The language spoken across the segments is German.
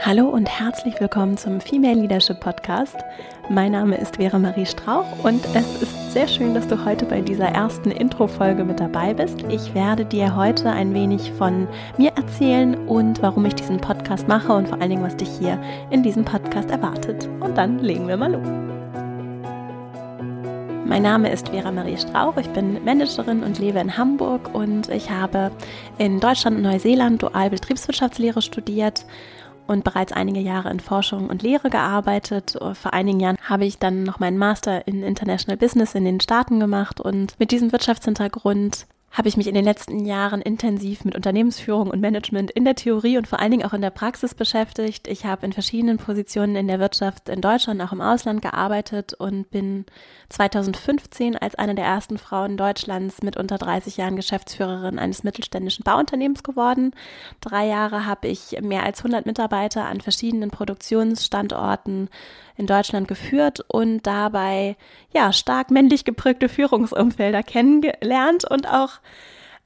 Hallo und herzlich willkommen zum Female Leadership Podcast. Mein Name ist Vera Marie Strauch und es ist sehr schön, dass du heute bei dieser ersten Intro-Folge mit dabei bist. Ich werde dir heute ein wenig von mir erzählen und warum ich diesen Podcast mache und vor allen Dingen, was dich hier in diesem Podcast erwartet. Und dann legen wir mal los. Mein Name ist Vera Marie Strauch, ich bin Managerin und lebe in Hamburg und ich habe in Deutschland und Neuseeland Dual Betriebswirtschaftslehre studiert und bereits einige Jahre in Forschung und Lehre gearbeitet. Vor einigen Jahren habe ich dann noch meinen Master in International Business in den Staaten gemacht und mit diesem Wirtschaftshintergrund habe ich mich in den letzten Jahren intensiv mit Unternehmensführung und Management in der Theorie und vor allen Dingen auch in der Praxis beschäftigt. Ich habe in verschiedenen Positionen in der Wirtschaft in Deutschland, auch im Ausland gearbeitet und bin 2015 als eine der ersten Frauen Deutschlands mit unter 30 Jahren Geschäftsführerin eines mittelständischen Bauunternehmens geworden. Drei Jahre habe ich mehr als 100 Mitarbeiter an verschiedenen Produktionsstandorten in Deutschland geführt und dabei ja stark männlich geprägte Führungsumfelder kennengelernt und auch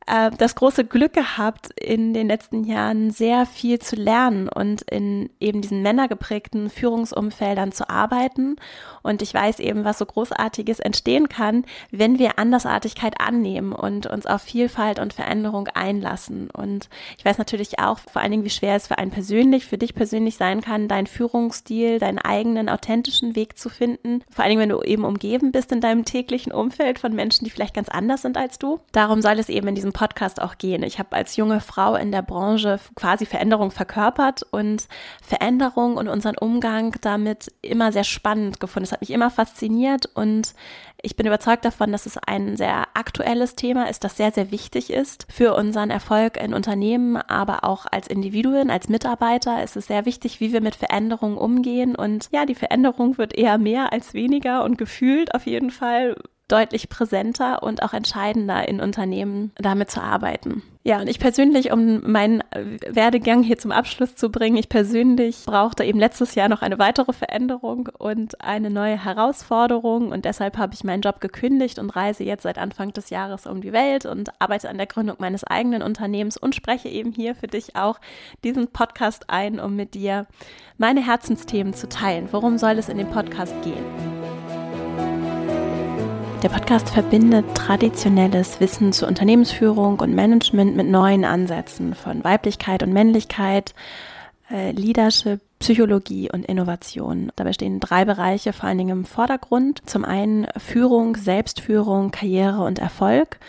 äh, das große Glück gehabt, in den letzten Jahren sehr viel zu lernen und in eben diesen männergeprägten Führungsumfeldern zu arbeiten. Und ich weiß eben, was so Großartiges entstehen kann, wenn wir Andersartigkeit annehmen und uns auf Vielfalt und Veränderung einlassen. Und ich weiß natürlich auch vor allen Dingen, wie schwer es für einen persönlich, für dich persönlich sein kann, deinen Führungsstil, deinen eigenen authentischen Weg zu finden. Vor allen Dingen, wenn du eben umgeben bist in deinem täglichen Umfeld von Menschen, die vielleicht ganz anders sind als du. Darum soll es eben in diesem Podcast auch gehen. Ich habe als junge Frau in der Branche quasi Veränderung verkörpert und Veränderung und unseren Umgang damit immer sehr spannend gefunden. Es hat mich immer fasziniert und ich bin überzeugt davon, dass es ein sehr aktuelles Thema ist, das sehr, sehr wichtig ist für unseren Erfolg in Unternehmen, aber auch als Individuen, als Mitarbeiter ist es sehr wichtig, wie wir mit Veränderungen umgehen. Und ja, die Veränderung wird eher mehr als weniger und gefühlt auf jeden Fall deutlich präsenter und auch entscheidender in Unternehmen damit zu arbeiten. Ja, und ich persönlich, um meinen Werdegang hier zum Abschluss zu bringen, ich persönlich brauchte eben letztes Jahr noch eine weitere Veränderung und eine neue Herausforderung und deshalb habe ich meinen Job gekündigt und reise jetzt seit Anfang des Jahres um die Welt und arbeite an der Gründung meines eigenen Unternehmens und spreche eben hier für dich auch diesen Podcast ein, um mit dir meine Herzensthemen zu teilen. Worum soll es in dem Podcast gehen? Der Podcast verbindet traditionelles Wissen zur Unternehmensführung und Management mit neuen Ansätzen von Weiblichkeit und Männlichkeit, äh, Leadership, Psychologie und Innovation. Dabei stehen drei Bereiche vor allen Dingen im Vordergrund. Zum einen Führung, Selbstführung, Karriere und Erfolg.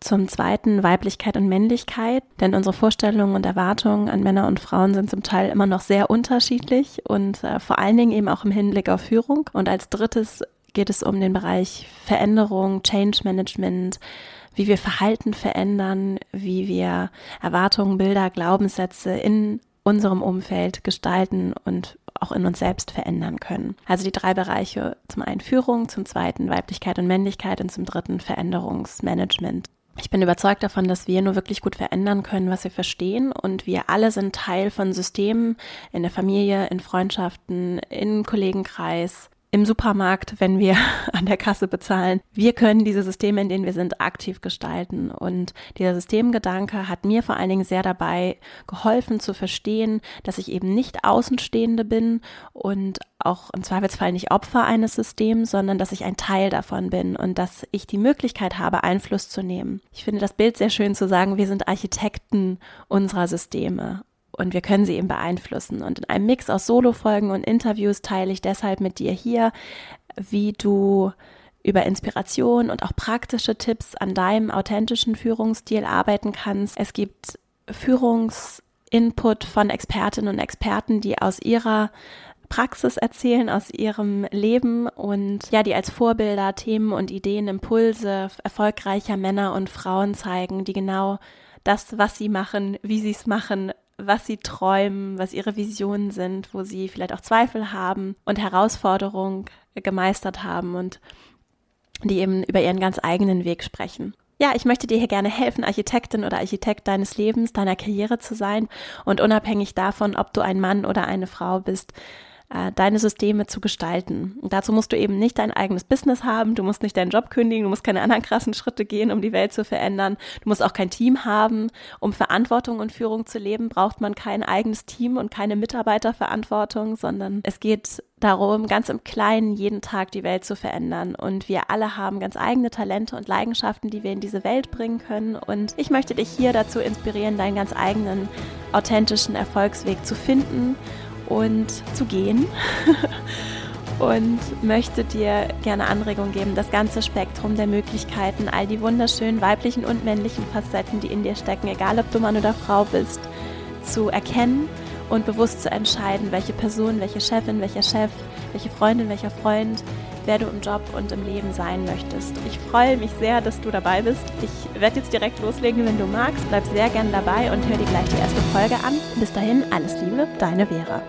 Zum zweiten Weiblichkeit und Männlichkeit, denn unsere Vorstellungen und Erwartungen an Männer und Frauen sind zum Teil immer noch sehr unterschiedlich und äh, vor allen Dingen eben auch im Hinblick auf Führung. Und als drittes geht es um den Bereich Veränderung, Change Management, wie wir Verhalten verändern, wie wir Erwartungen, Bilder, Glaubenssätze in unserem Umfeld gestalten und auch in uns selbst verändern können. Also die drei Bereiche, zum einen Führung, zum zweiten Weiblichkeit und Männlichkeit und zum dritten Veränderungsmanagement. Ich bin überzeugt davon, dass wir nur wirklich gut verändern können, was wir verstehen. Und wir alle sind Teil von Systemen in der Familie, in Freundschaften, im Kollegenkreis, im Supermarkt, wenn wir an der Kasse bezahlen. Wir können diese Systeme, in denen wir sind, aktiv gestalten. Und dieser Systemgedanke hat mir vor allen Dingen sehr dabei geholfen zu verstehen, dass ich eben nicht Außenstehende bin und auch im Zweifelsfall nicht Opfer eines Systems, sondern dass ich ein Teil davon bin und dass ich die Möglichkeit habe, Einfluss zu nehmen. Ich finde das Bild sehr schön zu sagen, wir sind Architekten unserer Systeme und wir können sie eben beeinflussen. Und in einem Mix aus Solo-Folgen und Interviews teile ich deshalb mit dir hier, wie du über Inspiration und auch praktische Tipps an deinem authentischen Führungsstil arbeiten kannst. Es gibt Führungsinput von Expertinnen und Experten, die aus ihrer Praxis erzählen, aus ihrem Leben und ja, die als Vorbilder Themen und Ideen, Impulse erfolgreicher Männer und Frauen zeigen, die genau das, was sie machen, wie sie es machen, was sie träumen, was ihre Visionen sind, wo sie vielleicht auch Zweifel haben und Herausforderungen gemeistert haben und die eben über ihren ganz eigenen Weg sprechen. Ja, ich möchte dir hier gerne helfen, Architektin oder Architekt deines Lebens, deiner Karriere zu sein und unabhängig davon, ob du ein Mann oder eine Frau bist, äh, deine Systeme zu gestalten. Und dazu musst du eben nicht dein eigenes Business haben, du musst nicht deinen Job kündigen, du musst keine anderen krassen Schritte gehen, um die Welt zu verändern. Du musst auch kein Team haben. Um Verantwortung und Führung zu leben, braucht man kein eigenes Team und keine Mitarbeiterverantwortung, sondern es geht darum, ganz im Kleinen jeden Tag die Welt zu verändern. Und wir alle haben ganz eigene Talente und Leidenschaften, die wir in diese Welt bringen können. Und ich möchte dich hier dazu inspirieren, deinen ganz eigenen, authentischen Erfolgsweg zu finden und zu gehen. und möchte dir gerne Anregung geben, das ganze Spektrum der Möglichkeiten, all die wunderschönen weiblichen und männlichen Facetten, die in dir stecken, egal ob du Mann oder Frau bist, zu erkennen und bewusst zu entscheiden, welche Person, welche Chefin, welcher Chef, welche Freundin, welcher Freund, wer du im Job und im Leben sein möchtest. Ich freue mich sehr, dass du dabei bist. Ich werde jetzt direkt loslegen, wenn du magst. Bleib sehr gern dabei und hör dir gleich die erste Folge an. Bis dahin, alles Liebe, deine Vera.